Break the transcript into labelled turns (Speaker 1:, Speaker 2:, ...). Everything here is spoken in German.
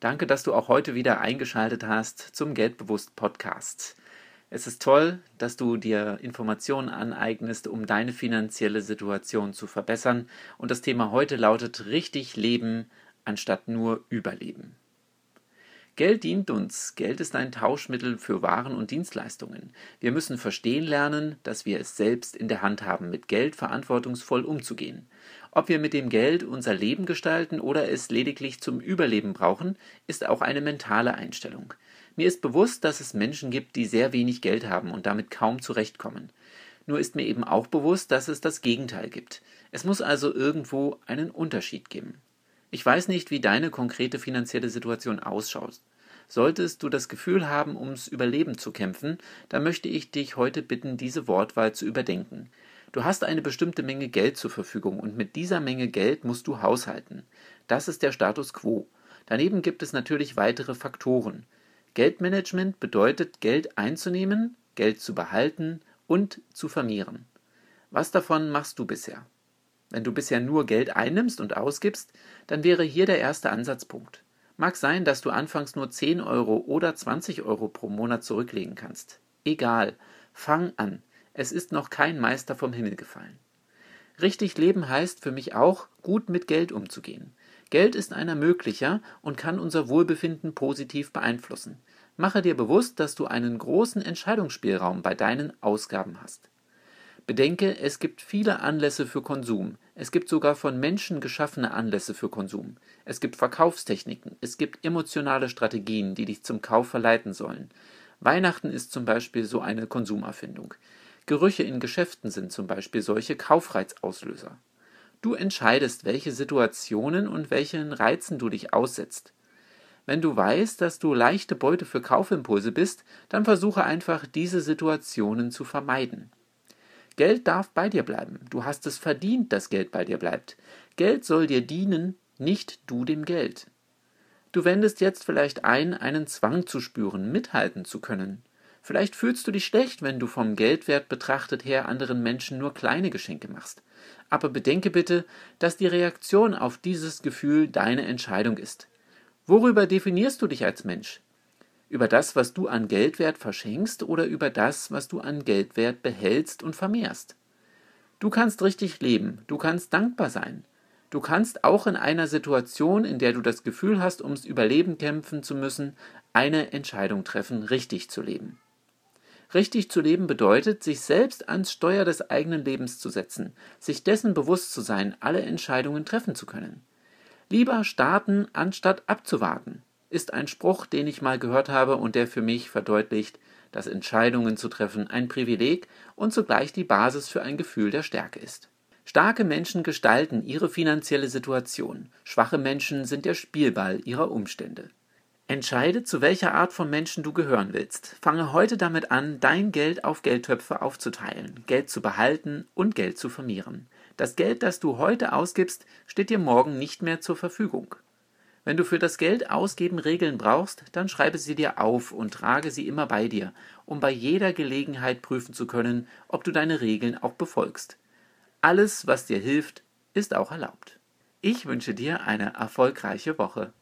Speaker 1: Danke, dass du auch heute wieder eingeschaltet hast zum Geldbewusst Podcast. Es ist toll, dass du dir Informationen aneignest, um deine finanzielle Situation zu verbessern. Und das Thema heute lautet richtig leben anstatt nur überleben. Geld dient uns. Geld ist ein Tauschmittel für Waren und Dienstleistungen. Wir müssen verstehen lernen, dass wir es selbst in der Hand haben, mit Geld verantwortungsvoll umzugehen. Ob wir mit dem Geld unser Leben gestalten oder es lediglich zum Überleben brauchen, ist auch eine mentale Einstellung. Mir ist bewusst, dass es Menschen gibt, die sehr wenig Geld haben und damit kaum zurechtkommen. Nur ist mir eben auch bewusst, dass es das Gegenteil gibt. Es muss also irgendwo einen Unterschied geben. Ich weiß nicht, wie deine konkrete finanzielle Situation ausschaut. Solltest du das Gefühl haben, ums Überleben zu kämpfen, dann möchte ich dich heute bitten, diese Wortwahl zu überdenken. Du hast eine bestimmte Menge Geld zur Verfügung und mit dieser Menge Geld musst du haushalten. Das ist der Status quo. Daneben gibt es natürlich weitere Faktoren. Geldmanagement bedeutet, Geld einzunehmen, Geld zu behalten und zu vermehren. Was davon machst du bisher? Wenn du bisher nur Geld einnimmst und ausgibst, dann wäre hier der erste Ansatzpunkt. Mag sein, dass du anfangs nur 10 Euro oder 20 Euro pro Monat zurücklegen kannst. Egal, fang an. Es ist noch kein Meister vom Himmel gefallen. Richtig leben heißt für mich auch, gut mit Geld umzugehen. Geld ist ein Ermöglicher und kann unser Wohlbefinden positiv beeinflussen. Mache dir bewusst, dass du einen großen Entscheidungsspielraum bei deinen Ausgaben hast. Bedenke, es gibt viele Anlässe für Konsum. Es gibt sogar von Menschen geschaffene Anlässe für Konsum. Es gibt Verkaufstechniken. Es gibt emotionale Strategien, die dich zum Kauf verleiten sollen. Weihnachten ist zum Beispiel so eine Konsumerfindung. Gerüche in Geschäften sind zum Beispiel solche Kaufreizauslöser. Du entscheidest, welche Situationen und welchen Reizen du dich aussetzt. Wenn du weißt, dass du leichte Beute für Kaufimpulse bist, dann versuche einfach, diese Situationen zu vermeiden. Geld darf bei dir bleiben. Du hast es verdient, dass Geld bei dir bleibt. Geld soll dir dienen, nicht du dem Geld. Du wendest jetzt vielleicht ein, einen Zwang zu spüren, mithalten zu können. Vielleicht fühlst du dich schlecht, wenn du vom Geldwert betrachtet her anderen Menschen nur kleine Geschenke machst. Aber bedenke bitte, dass die Reaktion auf dieses Gefühl deine Entscheidung ist. Worüber definierst du dich als Mensch? Über das, was du an Geldwert verschenkst oder über das, was du an Geldwert behältst und vermehrst. Du kannst richtig leben, du kannst dankbar sein. Du kannst auch in einer Situation, in der du das Gefühl hast, ums Überleben kämpfen zu müssen, eine Entscheidung treffen, richtig zu leben. Richtig zu leben bedeutet, sich selbst ans Steuer des eigenen Lebens zu setzen, sich dessen bewusst zu sein, alle Entscheidungen treffen zu können. Lieber starten, anstatt abzuwarten ist ein Spruch, den ich mal gehört habe und der für mich verdeutlicht, dass Entscheidungen zu treffen ein Privileg und zugleich die Basis für ein Gefühl der Stärke ist. Starke Menschen gestalten ihre finanzielle Situation, schwache Menschen sind der Spielball ihrer Umstände. Entscheide, zu welcher Art von Menschen du gehören willst. Fange heute damit an, dein Geld auf Geldtöpfe aufzuteilen, Geld zu behalten und Geld zu vermehren. Das Geld, das du heute ausgibst, steht dir morgen nicht mehr zur Verfügung. Wenn du für das Geld ausgeben Regeln brauchst, dann schreibe sie dir auf und trage sie immer bei dir, um bei jeder Gelegenheit prüfen zu können, ob du deine Regeln auch befolgst. Alles, was dir hilft, ist auch erlaubt. Ich wünsche dir eine erfolgreiche Woche.